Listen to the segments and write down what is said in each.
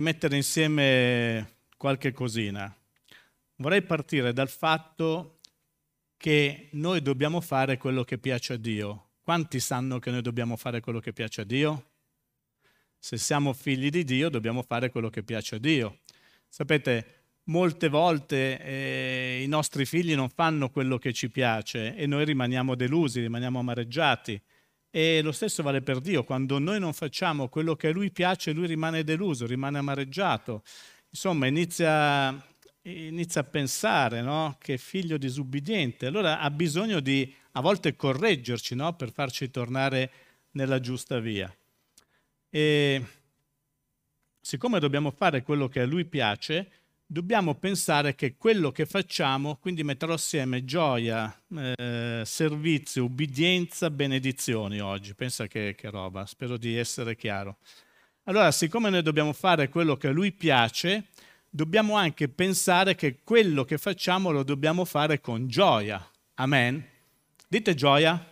mettere insieme qualche cosina. Vorrei partire dal fatto che noi dobbiamo fare quello che piace a Dio. Quanti sanno che noi dobbiamo fare quello che piace a Dio? Se siamo figli di Dio dobbiamo fare quello che piace a Dio. Sapete, molte volte eh, i nostri figli non fanno quello che ci piace e noi rimaniamo delusi, rimaniamo amareggiati. E lo stesso vale per Dio, quando noi non facciamo quello che a Lui piace, Lui rimane deluso, rimane amareggiato. Insomma, inizia, inizia a pensare no? che figlio disubbidiente. Allora ha bisogno di a volte correggerci no? per farci tornare nella giusta via. E siccome dobbiamo fare quello che a Lui piace, dobbiamo pensare che quello che facciamo, quindi metterò assieme gioia, eh, servizio, ubbidienza, benedizioni oggi. Pensa che, che roba, spero di essere chiaro. Allora, siccome noi dobbiamo fare quello che a lui piace, dobbiamo anche pensare che quello che facciamo lo dobbiamo fare con gioia. Amen. Dite gioia.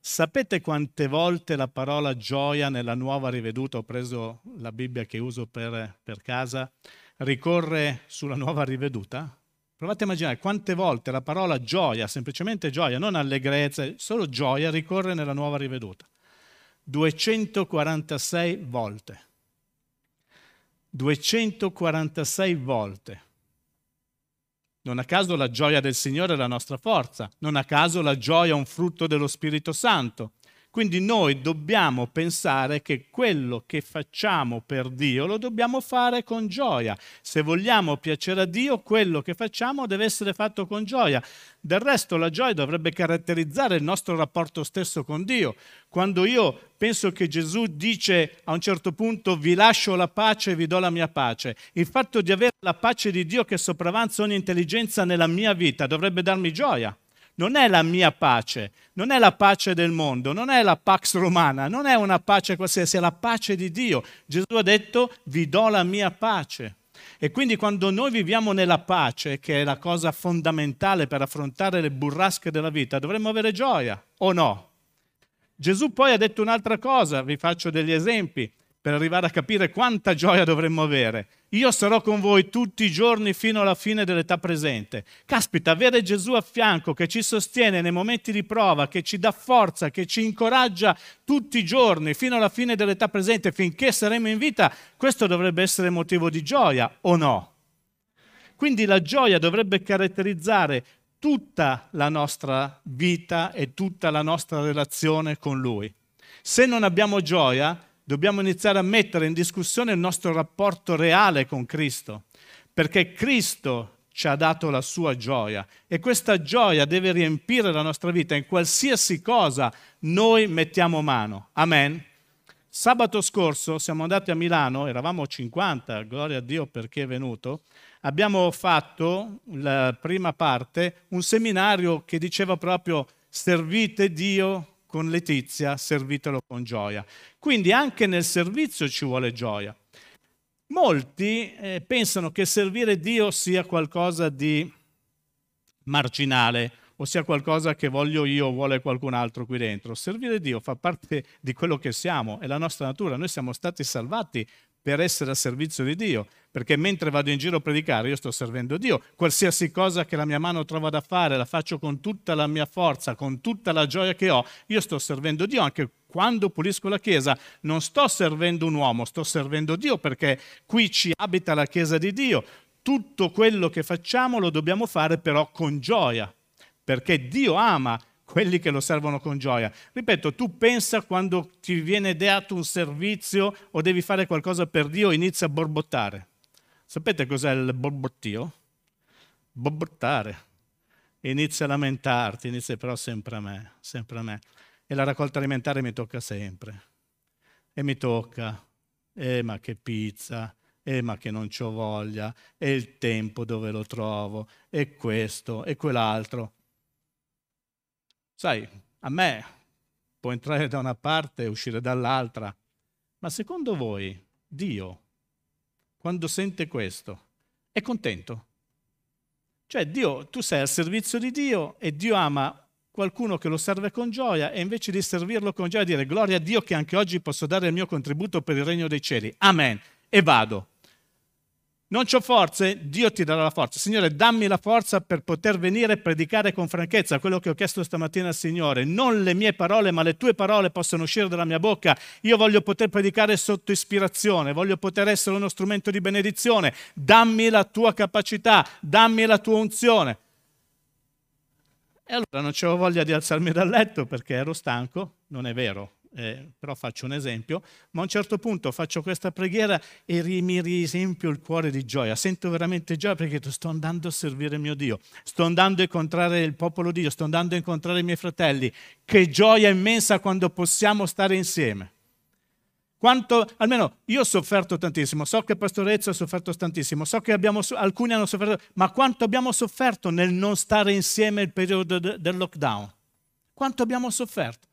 Sapete quante volte la parola gioia nella nuova riveduta, ho preso la Bibbia che uso per, per casa, ricorre sulla nuova riveduta? Provate a immaginare quante volte la parola gioia, semplicemente gioia, non allegrezza, solo gioia ricorre nella nuova riveduta. 246 volte. 246 volte. Non a caso la gioia del Signore è la nostra forza, non a caso la gioia è un frutto dello Spirito Santo. Quindi noi dobbiamo pensare che quello che facciamo per Dio lo dobbiamo fare con gioia. Se vogliamo piacere a Dio, quello che facciamo deve essere fatto con gioia. Del resto la gioia dovrebbe caratterizzare il nostro rapporto stesso con Dio. Quando io penso che Gesù dice a un certo punto vi lascio la pace e vi do la mia pace, il fatto di avere la pace di Dio che sopravanza ogni intelligenza nella mia vita dovrebbe darmi gioia non è la mia pace, non è la pace del mondo, non è la pax romana, non è una pace qualsiasi, è la pace di Dio. Gesù ha detto vi do la mia pace. E quindi quando noi viviamo nella pace, che è la cosa fondamentale per affrontare le burrasche della vita, dovremmo avere gioia, o no? Gesù poi ha detto un'altra cosa, vi faccio degli esempi per arrivare a capire quanta gioia dovremmo avere. Io sarò con voi tutti i giorni fino alla fine dell'età presente. Caspita, avere Gesù a fianco che ci sostiene nei momenti di prova, che ci dà forza, che ci incoraggia tutti i giorni fino alla fine dell'età presente, finché saremo in vita, questo dovrebbe essere motivo di gioia o no? Quindi la gioia dovrebbe caratterizzare tutta la nostra vita e tutta la nostra relazione con Lui. Se non abbiamo gioia, dobbiamo iniziare a mettere in discussione il nostro rapporto reale con Cristo, perché Cristo ci ha dato la sua gioia e questa gioia deve riempire la nostra vita in qualsiasi cosa noi mettiamo mano. Amen. Sabato scorso siamo andati a Milano, eravamo 50, gloria a Dio perché è venuto, abbiamo fatto la prima parte, un seminario che diceva proprio servite Dio con letizia, servitelo con gioia. Quindi anche nel servizio ci vuole gioia. Molti eh, pensano che servire Dio sia qualcosa di marginale o sia qualcosa che voglio io o vuole qualcun altro qui dentro. Servire Dio fa parte di quello che siamo, è la nostra natura. Noi siamo stati salvati per essere a servizio di Dio, perché mentre vado in giro a predicare io sto servendo Dio, qualsiasi cosa che la mia mano trova da fare la faccio con tutta la mia forza, con tutta la gioia che ho, io sto servendo Dio anche quando pulisco la chiesa, non sto servendo un uomo, sto servendo Dio perché qui ci abita la chiesa di Dio. Tutto quello che facciamo lo dobbiamo fare però con gioia, perché Dio ama quelli che lo servono con gioia. Ripeto, tu pensa quando ti viene dato un servizio o devi fare qualcosa per Dio, inizia a borbottare. Sapete cos'è il borbottio? Borbottare. Inizia a lamentarti, inizia però sempre a me, sempre a me. E la raccolta alimentare mi tocca sempre. E mi tocca. Eh, ma che pizza, eh, ma che non c'ho voglia, e il tempo dove lo trovo, e questo, e quell'altro. Sai, a me può entrare da una parte e uscire dall'altra, ma secondo voi Dio, quando sente questo, è contento? Cioè Dio, tu sei al servizio di Dio e Dio ama qualcuno che lo serve con gioia e invece di servirlo con gioia dire gloria a Dio che anche oggi posso dare il mio contributo per il regno dei cieli. Amen. E vado. Non ho forze, Dio ti darà la forza. Signore, dammi la forza per poter venire e predicare con franchezza quello che ho chiesto stamattina al Signore. Non le mie parole, ma le tue parole possono uscire dalla mia bocca. Io voglio poter predicare sotto ispirazione, voglio poter essere uno strumento di benedizione. Dammi la tua capacità, dammi la tua unzione. E allora non avevo voglia di alzarmi dal letto perché ero stanco, non è vero, eh, però faccio un esempio, ma a un certo punto faccio questa preghiera e mi riesempio il cuore di gioia, sento veramente gioia perché sto andando a servire mio Dio, sto andando a incontrare il popolo di Dio, sto andando a incontrare i miei fratelli, che gioia immensa quando possiamo stare insieme. Quanto, almeno io ho sofferto tantissimo, so che Pastorezzo ha sofferto tantissimo, so che abbiamo, alcuni hanno sofferto, ma quanto abbiamo sofferto nel non stare insieme il periodo del lockdown? Quanto abbiamo sofferto?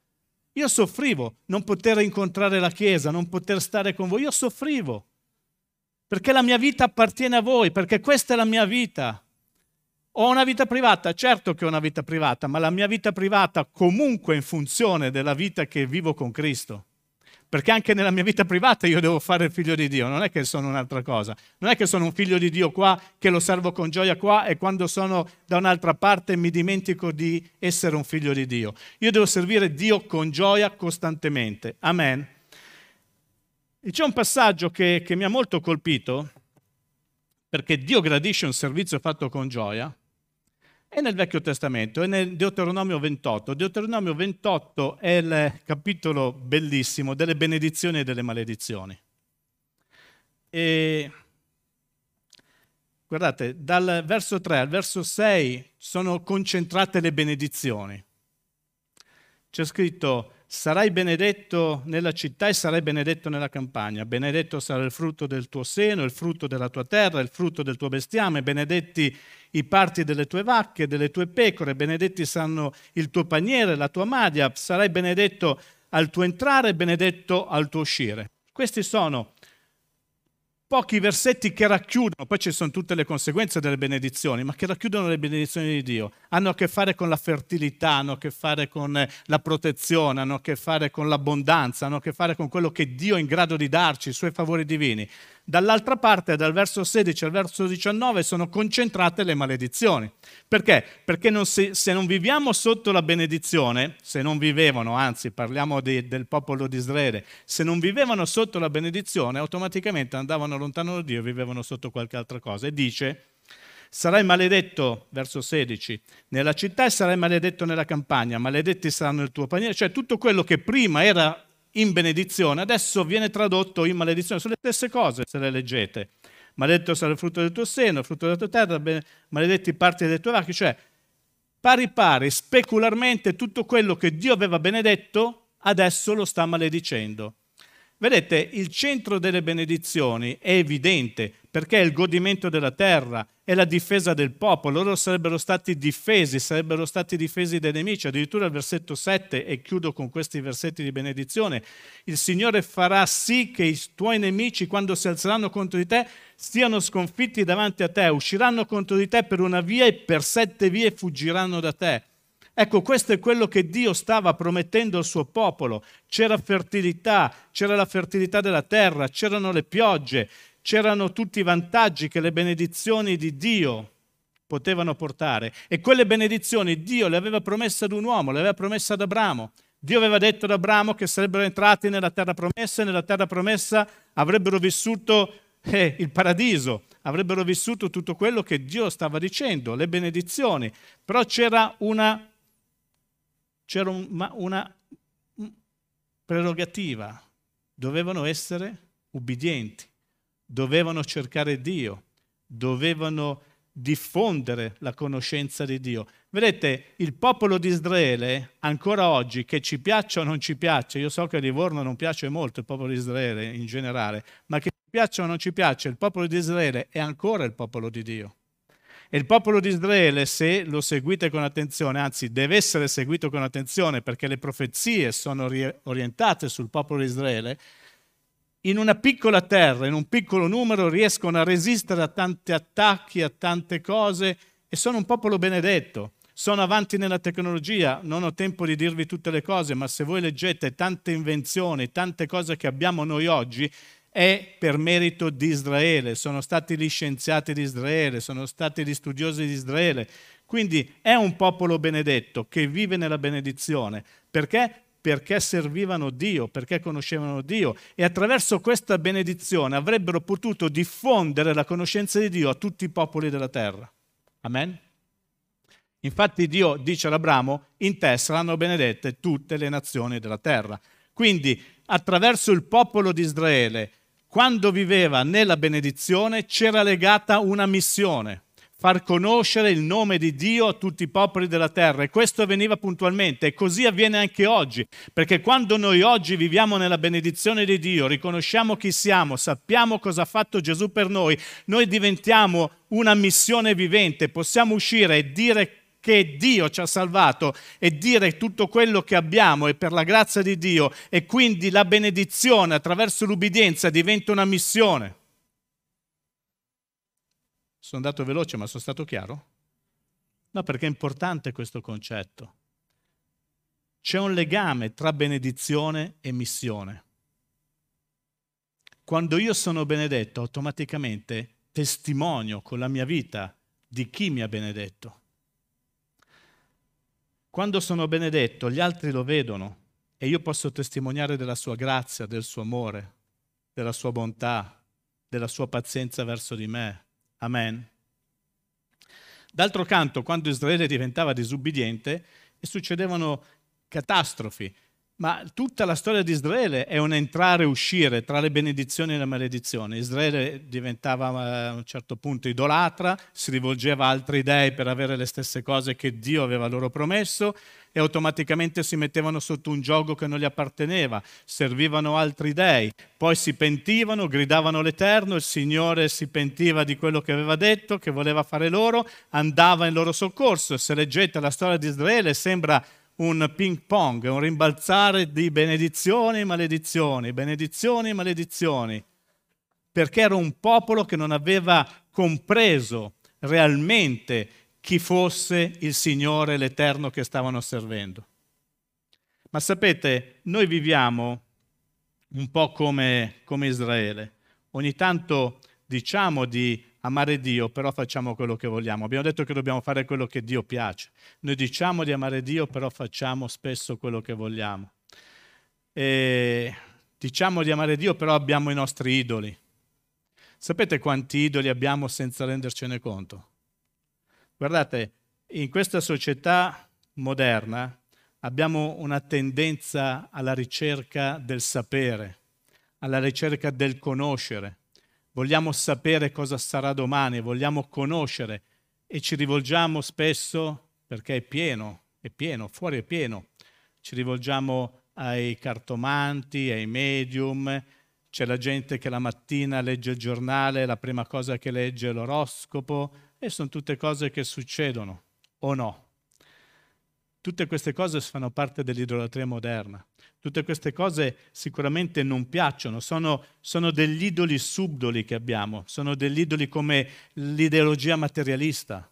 Io soffrivo non poter incontrare la Chiesa, non poter stare con voi. Io soffrivo perché la mia vita appartiene a voi, perché questa è la mia vita. Ho una vita privata, certo che ho una vita privata, ma la mia vita privata comunque in funzione della vita che vivo con Cristo perché anche nella mia vita privata io devo fare il figlio di Dio, non è che sono un'altra cosa, non è che sono un figlio di Dio qua, che lo servo con gioia qua e quando sono da un'altra parte mi dimentico di essere un figlio di Dio. Io devo servire Dio con gioia costantemente. Amen. E c'è un passaggio che, che mi ha molto colpito, perché Dio gradisce un servizio fatto con gioia, è nel Vecchio Testamento, è nel Deuteronomio 28. Deuteronomio 28 è il capitolo bellissimo delle benedizioni e delle maledizioni. E guardate, dal verso 3 al verso 6 sono concentrate le benedizioni. C'è scritto sarai benedetto nella città e sarai benedetto nella campagna. Benedetto sarà il frutto del tuo seno, il frutto della tua terra, il frutto del tuo bestiame. Benedetti i parti delle tue vacche, delle tue pecore. Benedetti saranno il tuo paniere, la tua maglia. Sarai benedetto al tuo entrare benedetto al tuo uscire. Questi sono pochi versetti che racchiudono, poi ci sono tutte le conseguenze delle benedizioni, ma che racchiudono le benedizioni di Dio. Hanno a che fare con la fertilità, hanno a che fare con eh, la protezione, hanno a che fare con l'abbondanza, hanno a che fare con quello che Dio è in grado di darci, i suoi favori divini. Dall'altra parte, dal verso 16 al verso 19, sono concentrate le maledizioni. Perché? Perché non si, se non viviamo sotto la benedizione, se non vivevano, anzi parliamo di, del popolo di Israele, se non vivevano sotto la benedizione, automaticamente andavano lontano da Dio e vivevano sotto qualche altra cosa. E dice, sarai maledetto, verso 16, nella città e sarai maledetto nella campagna, maledetti saranno il tuo paniere, cioè tutto quello che prima era in benedizione, adesso viene tradotto in maledizione. Sono le stesse cose se le leggete. Maledetto sarà il frutto del tuo seno, il frutto della tua terra, maledetti parti delle tue vacche, cioè pari pari, specularmente tutto quello che Dio aveva benedetto, adesso lo sta maledicendo. Vedete, il centro delle benedizioni è evidente perché è il godimento della terra, è la difesa del popolo. Loro sarebbero stati difesi, sarebbero stati difesi dai nemici. Addirittura il versetto 7, e chiudo con questi versetti di benedizione, il Signore farà sì che i tuoi nemici, quando si alzeranno contro di te, siano sconfitti davanti a te, usciranno contro di te per una via e per sette vie fuggiranno da te. Ecco, questo è quello che Dio stava promettendo al suo popolo. C'era fertilità, c'era la fertilità della terra, c'erano le piogge, c'erano tutti i vantaggi che le benedizioni di Dio potevano portare. E quelle benedizioni Dio le aveva promesse ad un uomo, le aveva promesse ad Abramo. Dio aveva detto ad Abramo che sarebbero entrati nella terra promessa e nella terra promessa avrebbero vissuto eh, il paradiso, avrebbero vissuto tutto quello che Dio stava dicendo, le benedizioni. Però c'era una c'era un, una prerogativa, dovevano essere ubbidienti, dovevano cercare Dio, dovevano diffondere la conoscenza di Dio. Vedete, il popolo di Israele, ancora oggi, che ci piaccia o non ci piaccia, io so che a Livorno non piace molto il popolo di Israele in generale, ma che ci piaccia o non ci piaccia, il popolo di Israele è ancora il popolo di Dio. E il popolo di Israele, se lo seguite con attenzione, anzi deve essere seguito con attenzione perché le profezie sono orientate sul popolo di Israele, in una piccola terra, in un piccolo numero, riescono a resistere a tanti attacchi, a tante cose e sono un popolo benedetto. Sono avanti nella tecnologia, non ho tempo di dirvi tutte le cose, ma se voi leggete tante invenzioni, tante cose che abbiamo noi oggi, è per merito di Israele, sono stati gli scienziati di Israele, sono stati gli studiosi di Israele. Quindi è un popolo benedetto che vive nella benedizione. Perché? Perché servivano Dio, perché conoscevano Dio e attraverso questa benedizione avrebbero potuto diffondere la conoscenza di Dio a tutti i popoli della terra. Amen? Infatti Dio dice ad Abramo, in te saranno benedette tutte le nazioni della terra. Quindi attraverso il popolo di Israele, quando viveva nella benedizione, c'era legata una missione, far conoscere il nome di Dio a tutti i popoli della terra e questo avveniva puntualmente e così avviene anche oggi, perché quando noi oggi viviamo nella benedizione di Dio, riconosciamo chi siamo, sappiamo cosa ha fatto Gesù per noi, noi diventiamo una missione vivente, possiamo uscire e dire che Dio ci ha salvato e dire tutto quello che abbiamo è per la grazia di Dio e quindi la benedizione attraverso l'ubbidienza diventa una missione. Sono andato veloce, ma sono stato chiaro? No, perché è importante questo concetto. C'è un legame tra benedizione e missione. Quando io sono benedetto, automaticamente testimonio con la mia vita di chi mi ha benedetto. Quando sono benedetto, gli altri lo vedono e io posso testimoniare della sua grazia, del suo amore, della sua bontà, della sua pazienza verso di me. Amen. D'altro canto, quando Israele diventava disubbidiente, succedevano catastrofi, ma tutta la storia di Israele è un entrare e uscire tra le benedizioni e le maledizioni. Israele diventava eh, a un certo punto idolatra, si rivolgeva a altri dei per avere le stesse cose che Dio aveva loro promesso e automaticamente si mettevano sotto un gioco che non gli apparteneva, servivano altri dei, poi si pentivano, gridavano l'Eterno, il Signore si pentiva di quello che aveva detto, che voleva fare loro, andava in loro soccorso. Se leggete la storia di Israele sembra un ping pong, un rimbalzare di benedizioni e maledizioni, benedizioni e maledizioni, perché era un popolo che non aveva compreso realmente chi fosse il Signore, l'Eterno che stavano servendo. Ma sapete, noi viviamo un po' come, come Israele. Ogni tanto diciamo di amare Dio, però facciamo quello che vogliamo. Abbiamo detto che dobbiamo fare quello che Dio piace. Noi diciamo di amare Dio, però facciamo spesso quello che vogliamo. E diciamo di amare Dio, però abbiamo i nostri idoli. Sapete quanti idoli abbiamo senza rendercene conto? Guardate, in questa società moderna abbiamo una tendenza alla ricerca del sapere, alla ricerca del conoscere vogliamo sapere cosa sarà domani, vogliamo conoscere e ci rivolgiamo spesso, perché è pieno, è pieno, fuori è pieno, ci rivolgiamo ai cartomanti, ai medium, c'è la gente che la mattina legge il giornale, la prima cosa che legge è l'oroscopo e sono tutte cose che succedono, o no? Tutte queste cose fanno parte dell'idolatria moderna. Tutte queste cose sicuramente non piacciono, sono, sono degli idoli subdoli che abbiamo, sono degli idoli come l'ideologia materialista.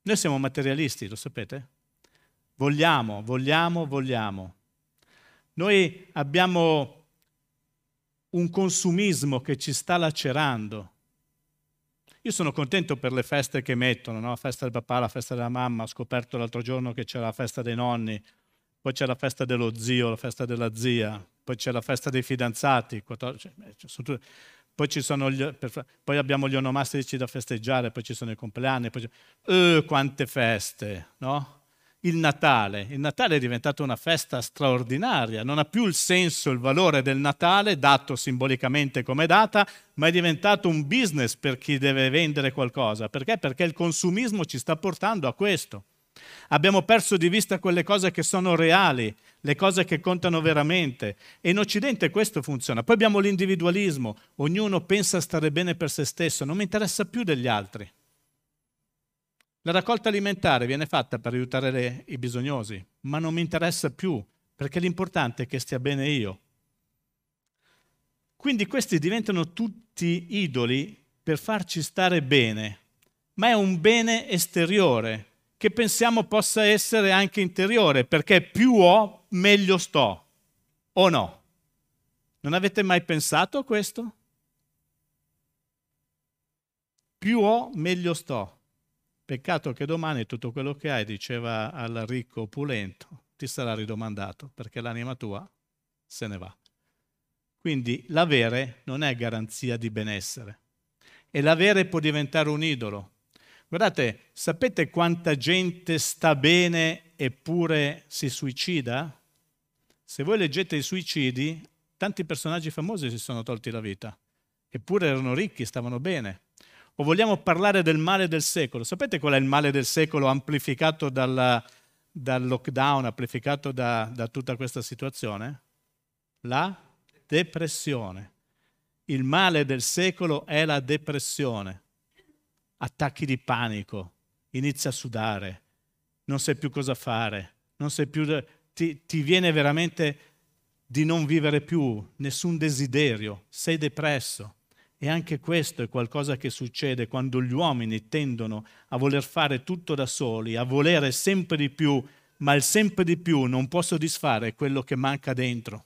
Noi siamo materialisti, lo sapete? Vogliamo, vogliamo, vogliamo. Noi abbiamo un consumismo che ci sta lacerando. Io sono contento per le feste che mettono, no? la festa del papà, la festa della mamma, ho scoperto l'altro giorno che c'era la festa dei nonni, poi c'è la festa dello zio, la festa della zia, poi c'è la festa dei fidanzati, 14, eh, poi, gli, poi abbiamo gli onomastici da festeggiare, poi ci sono i compleanni, poi uh, quante feste, no? Il Natale. Il Natale è diventato una festa straordinaria, non ha più il senso, il valore del Natale, dato simbolicamente come data, ma è diventato un business per chi deve vendere qualcosa. Perché? Perché il consumismo ci sta portando a questo. Abbiamo perso di vista quelle cose che sono reali, le cose che contano veramente. E in Occidente questo funziona. Poi abbiamo l'individualismo, ognuno pensa a stare bene per se stesso, non mi interessa più degli altri. La raccolta alimentare viene fatta per aiutare le, i bisognosi, ma non mi interessa più, perché l'importante è che stia bene io. Quindi questi diventano tutti idoli per farci stare bene, ma è un bene esteriore, che pensiamo possa essere anche interiore, perché più ho, meglio sto, o no? Non avete mai pensato a questo? Più ho, meglio sto. Peccato che domani tutto quello che hai, diceva al ricco opulento, ti sarà ridomandato, perché l'anima tua se ne va. Quindi l'avere non è garanzia di benessere. E l'avere può diventare un idolo. Guardate, sapete quanta gente sta bene eppure si suicida? Se voi leggete i suicidi, tanti personaggi famosi si sono tolti la vita, eppure erano ricchi, stavano bene. O vogliamo parlare del male del secolo? Sapete qual è il male del secolo amplificato dal, dal lockdown, amplificato da, da tutta questa situazione? La depressione. Il male del secolo è la depressione. Attacchi di panico, inizia a sudare, non sai più cosa fare, non sai più, ti, ti viene veramente di non vivere più, nessun desiderio, sei depresso. E anche questo è qualcosa che succede quando gli uomini tendono a voler fare tutto da soli, a volere sempre di più, ma il sempre di più non può soddisfare quello che manca dentro.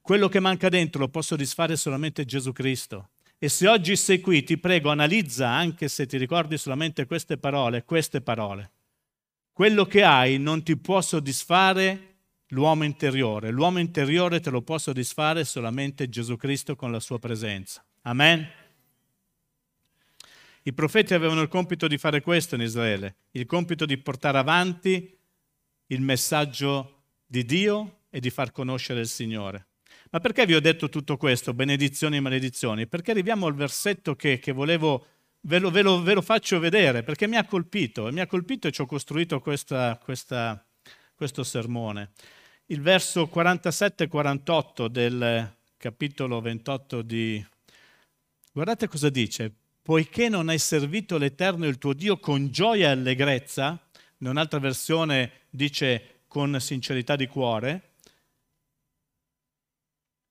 Quello che manca dentro lo può soddisfare solamente Gesù Cristo. E se oggi sei qui, ti prego, analizza, anche se ti ricordi solamente queste parole, queste parole. Quello che hai non ti può soddisfare l'uomo interiore. L'uomo interiore te lo può soddisfare solamente Gesù Cristo con la sua presenza. Amen. I profeti avevano il compito di fare questo in Israele, il compito di portare avanti il messaggio di Dio e di far conoscere il Signore. Ma perché vi ho detto tutto questo, benedizioni e maledizioni? Perché arriviamo al versetto che, che volevo, ve lo, ve, lo, ve lo, faccio vedere, perché mi ha colpito, mi ha colpito e ci ho costruito questa, questa, questo sermone il verso 47-48 del capitolo 28 di... Guardate cosa dice. Poiché non hai servito l'Eterno il tuo Dio con gioia e allegrezza, in un'altra versione dice con sincerità di cuore,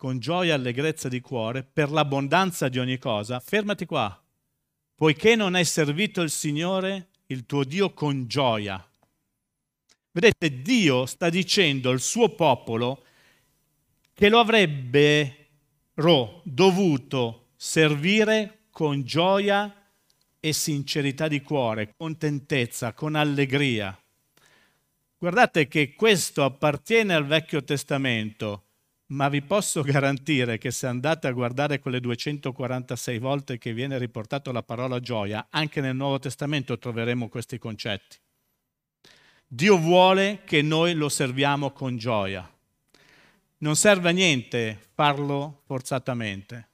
con gioia e allegrezza di cuore, per l'abbondanza di ogni cosa, fermati qua. Poiché non hai servito il Signore, il tuo Dio, con gioia Vedete, Dio sta dicendo al suo popolo che lo avrebbero dovuto servire con gioia e sincerità di cuore, contentezza, con allegria. Guardate che questo appartiene al Vecchio Testamento, ma vi posso garantire che se andate a guardare quelle 246 volte che viene riportato la parola gioia, anche nel Nuovo Testamento troveremo questi concetti. Dio vuole che noi lo serviamo con gioia. Non serve a niente farlo forzatamente.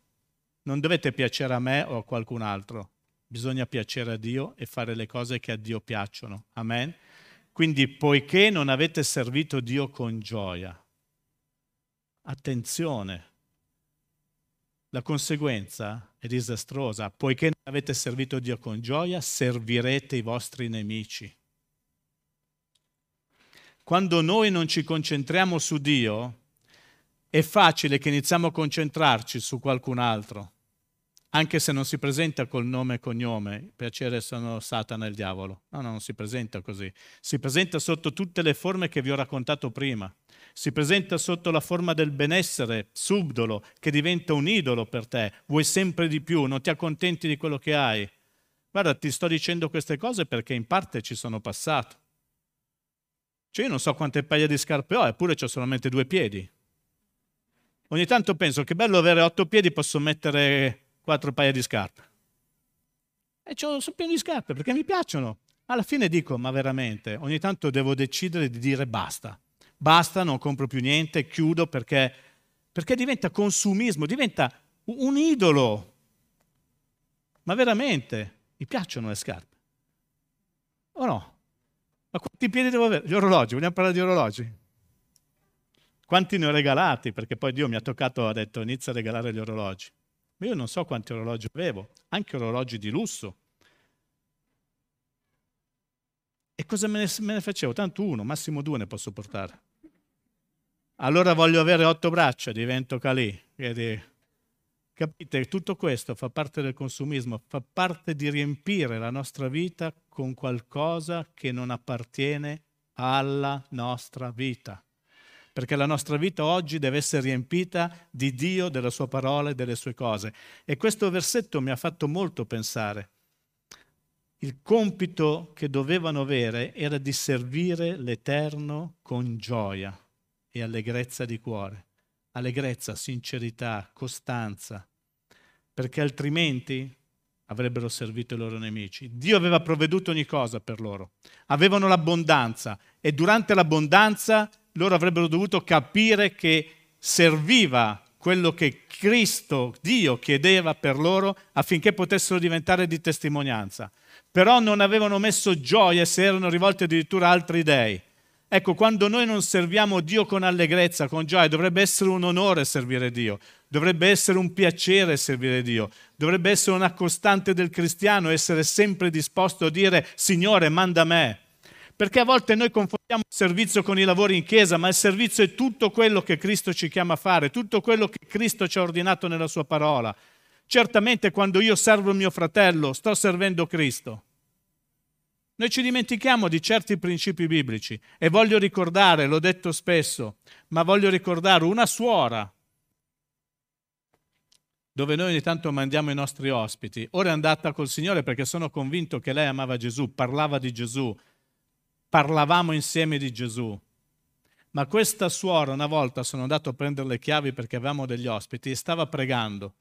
Non dovete piacere a me o a qualcun altro. Bisogna piacere a Dio e fare le cose che a Dio piacciono. Amen. Quindi, poiché non avete servito Dio con gioia, attenzione, la conseguenza è disastrosa. Poiché avete servito Dio con gioia, servirete i vostri nemici. Quando noi non ci concentriamo su Dio, è facile che iniziamo a concentrarci su qualcun altro, anche se non si presenta col nome e cognome, piacere sono Satana e il diavolo. No, no, non si presenta così. Si presenta sotto tutte le forme che vi ho raccontato prima. Si presenta sotto la forma del benessere subdolo, che diventa un idolo per te. Vuoi sempre di più, non ti accontenti di quello che hai. Guarda, ti sto dicendo queste cose perché in parte ci sono passato. Cioè io non so quante paia di scarpe ho, eppure ho solamente due piedi. Ogni tanto penso che bello avere otto piedi, posso mettere quattro paia di scarpe. E sono pieno di scarpe perché mi piacciono. Alla fine dico, ma veramente, ogni tanto devo decidere di dire basta. Basta, non compro più niente, chiudo perché, perché diventa consumismo, diventa un idolo. Ma veramente, mi piacciono le scarpe. O no? Ma quanti piedi devo avere? Gli orologi, vogliamo parlare di orologi? Quanti ne ho regalati? Perché poi Dio mi ha toccato, ha detto inizia a regalare gli orologi. Ma io non so quanti orologi avevo, anche orologi di lusso. E cosa me ne, me ne facevo? Tanto uno, massimo due ne posso portare. Allora voglio avere otto braccia, divento Calì. Capite? Tutto questo fa parte del consumismo, fa parte di riempire la nostra vita con qualcosa che non appartiene alla nostra vita. perché la nostra vita oggi deve essere riempita di Dio, della sua parola e delle sue cose. E questo versetto mi ha fatto molto pensare. Il compito che dovevano avere era di servire l'Eterno con gioia e allegrezza di cuore. Allegrezza, sincerità, costanza, perché altrimenti avrebbero servito i loro nemici. Dio aveva provveduto ogni cosa per loro. Avevano l'abbondanza e durante l'abbondanza loro avrebbero dovuto capire che serviva quello che Cristo, Dio, chiedeva per loro affinché potessero diventare di testimonianza. Però non avevano messo gioia e si erano rivolti addirittura a altri dei. Ecco, quando noi non serviamo Dio con allegrezza, con gioia, dovrebbe essere un onore servire Dio, dovrebbe essere un piacere servire Dio, dovrebbe essere una costante del cristiano essere sempre disposto a dire Signore, manda me. Perché a volte noi confondiamo il servizio con i lavori in chiesa, ma il servizio è tutto quello che Cristo ci chiama a fare, tutto quello che Cristo ci ha ordinato nella sua parola. Certamente quando io servo mio fratello, sto servendo Cristo. Noi ci dimentichiamo di certi principi biblici e voglio ricordare, l'ho detto spesso, ma voglio ricordare una suora dove noi ogni tanto mandiamo i nostri ospiti. Ora è andata col Signore perché sono convinto che lei amava Gesù, parlava di Gesù, parlavamo insieme di Gesù. Ma questa suora una volta sono andato a prendere le chiavi perché avevamo degli ospiti e stava pregando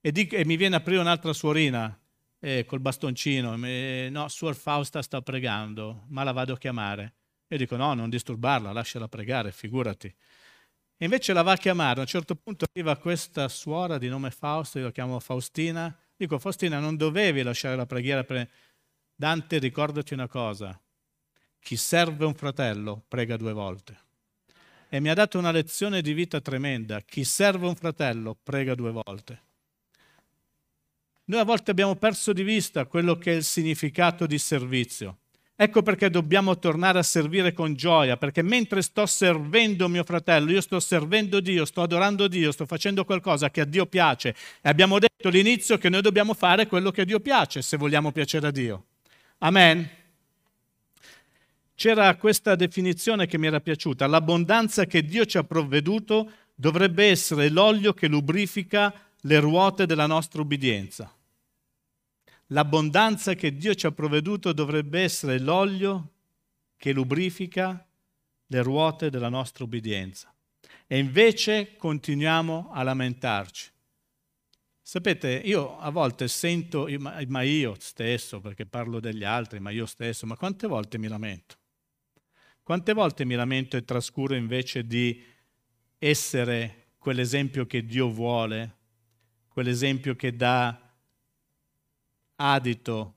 e, di, e mi viene a aprire un'altra suorina eh, col bastoncino, mi, no, Suor Fausta sta pregando, ma la vado a chiamare. Io dico no, non disturbarla, lasciala pregare, figurati. E invece la va a chiamare, a un certo punto arriva questa suora di nome Fausta, io la chiamo Faustina, dico Faustina non dovevi lasciare la preghiera per... Dante ricordati una cosa, chi serve un fratello prega due volte. E mi ha dato una lezione di vita tremenda, chi serve un fratello prega due volte. Noi a volte abbiamo perso di vista quello che è il significato di servizio. Ecco perché dobbiamo tornare a servire con gioia, perché mentre sto servendo mio fratello, io sto servendo Dio, sto adorando Dio, sto facendo qualcosa che a Dio piace. E abbiamo detto all'inizio che noi dobbiamo fare quello che a Dio piace, se vogliamo piacere a Dio. Amen. C'era questa definizione che mi era piaciuta, l'abbondanza che Dio ci ha provveduto dovrebbe essere l'olio che lubrifica le ruote della nostra ubbidienza. L'abbondanza che Dio ci ha provveduto dovrebbe essere l'olio che lubrifica le ruote della nostra ubbidienza. E invece continuiamo a lamentarci. Sapete, io a volte sento, ma io stesso, perché parlo degli altri, ma io stesso, ma quante volte mi lamento? Quante volte mi lamento e trascuro invece di essere quell'esempio che Dio vuole, quell'esempio che dà adito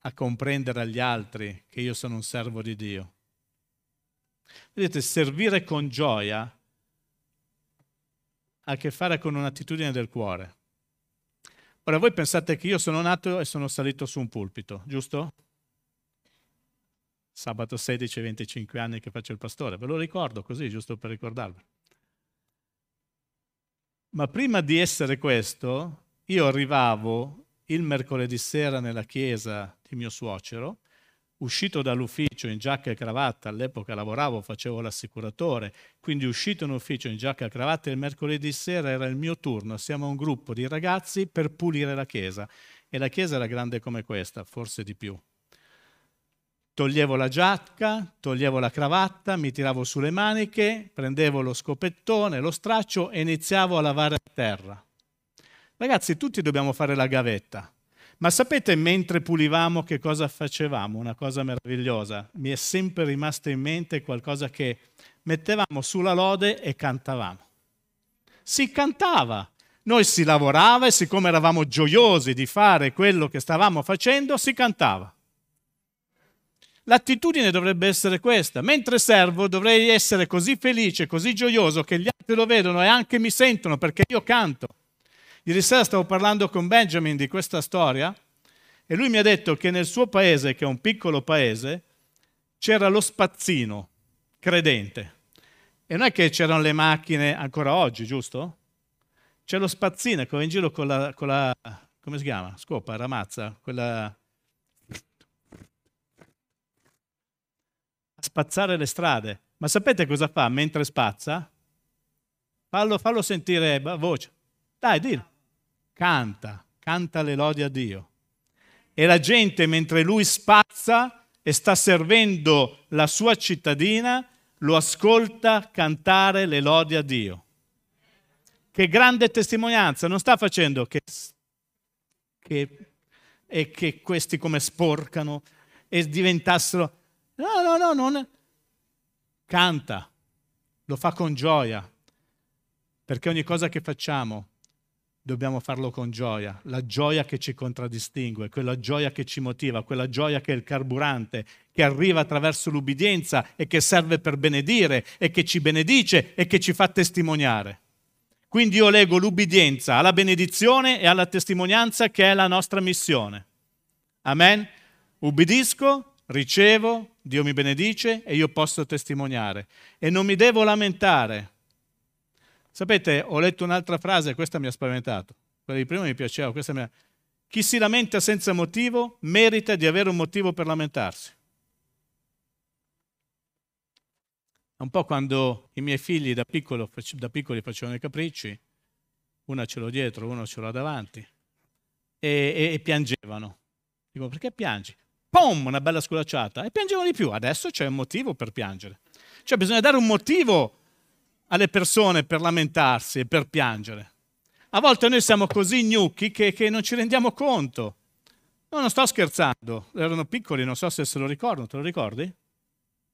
a comprendere agli altri che io sono un servo di Dio. Vedete, servire con gioia ha a che fare con un'attitudine del cuore. Ora voi pensate che io sono nato e sono salito su un pulpito, giusto? Sabato 16, 25 anni che faccio il pastore, ve lo ricordo così, giusto per ricordarvi. Ma prima di essere questo, io arrivavo il mercoledì sera nella chiesa di mio suocero, uscito dall'ufficio in giacca e cravatta, all'epoca lavoravo, facevo l'assicuratore, quindi uscito in ufficio in giacca e cravatta, il mercoledì sera era il mio turno, siamo un gruppo di ragazzi per pulire la chiesa e la chiesa era grande come questa, forse di più. Toglievo la giacca, toglievo la cravatta, mi tiravo sulle maniche, prendevo lo scopettone, lo straccio e iniziavo a lavare a terra. Ragazzi, tutti dobbiamo fare la gavetta. Ma sapete mentre pulivamo che cosa facevamo? Una cosa meravigliosa. Mi è sempre rimasta in mente qualcosa che mettevamo sulla lode e cantavamo. Si cantava. Noi si lavorava e siccome eravamo gioiosi di fare quello che stavamo facendo, si cantava. L'attitudine dovrebbe essere questa. Mentre servo dovrei essere così felice, così gioioso che gli altri lo vedono e anche mi sentono perché io canto. Ieri sera stavo parlando con Benjamin di questa storia e lui mi ha detto che nel suo paese, che è un piccolo paese, c'era lo spazzino credente. E non è che c'erano le macchine ancora oggi, giusto? C'è lo spazzino che va in giro con la, con la come si chiama? Scopa, ramazza, quella a spazzare le strade. Ma sapete cosa fa mentre spazza? Fallo, fallo sentire voce. Dai, dillo. Canta, canta le lodi a Dio. E la gente, mentre lui spazza e sta servendo la sua cittadina, lo ascolta cantare le lodi a Dio. Che grande testimonianza, non sta facendo che, che, e che questi come sporcano e diventassero... No, no, no, non... Canta, lo fa con gioia, perché ogni cosa che facciamo dobbiamo farlo con gioia, la gioia che ci contraddistingue, quella gioia che ci motiva, quella gioia che è il carburante, che arriva attraverso l'ubbidienza e che serve per benedire e che ci benedice e che ci fa testimoniare. Quindi io leggo l'ubbidienza alla benedizione e alla testimonianza che è la nostra missione. Amen? Ubbidisco, ricevo, Dio mi benedice e io posso testimoniare. E non mi devo lamentare Sapete, ho letto un'altra frase, questa mi ha spaventato. Quella di prima mi piaceva, questa mi ha... Chi si lamenta senza motivo merita di avere un motivo per lamentarsi. Un po' quando i miei figli da, piccolo, da piccoli facevano i capricci, una ce l'ho dietro, uno ce l'ho davanti, e, e, e piangevano. Dico, perché piangi? Pum, una bella sculacciata. E piangevano di più. Adesso c'è un motivo per piangere. Cioè bisogna dare un motivo alle persone per lamentarsi e per piangere. A volte noi siamo così gnocchi che, che non ci rendiamo conto. No, non sto scherzando, erano piccoli, non so se se lo ricordano, te lo ricordi?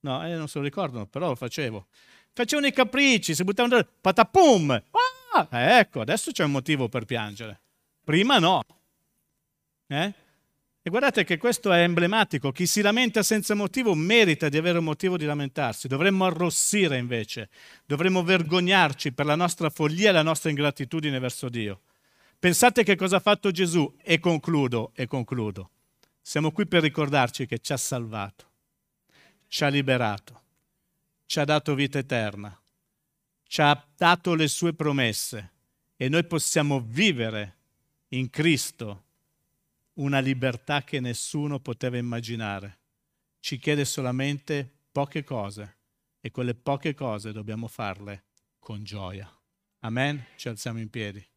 No, eh, non se lo ricordano, però lo facevo. Facevano i capricci, si buttavano, patapum! Ah! Eh, ecco, adesso c'è un motivo per piangere. Prima no. Eh? E guardate che questo è emblematico, chi si lamenta senza motivo merita di avere un motivo di lamentarsi, dovremmo arrossire invece, dovremmo vergognarci per la nostra follia e la nostra ingratitudine verso Dio. Pensate che cosa ha fatto Gesù e concludo, e concludo. Siamo qui per ricordarci che ci ha salvato, ci ha liberato, ci ha dato vita eterna, ci ha dato le sue promesse e noi possiamo vivere in Cristo una libertà che nessuno poteva immaginare. Ci chiede solamente poche cose e quelle poche cose dobbiamo farle con gioia. Amen? Ci alziamo in piedi.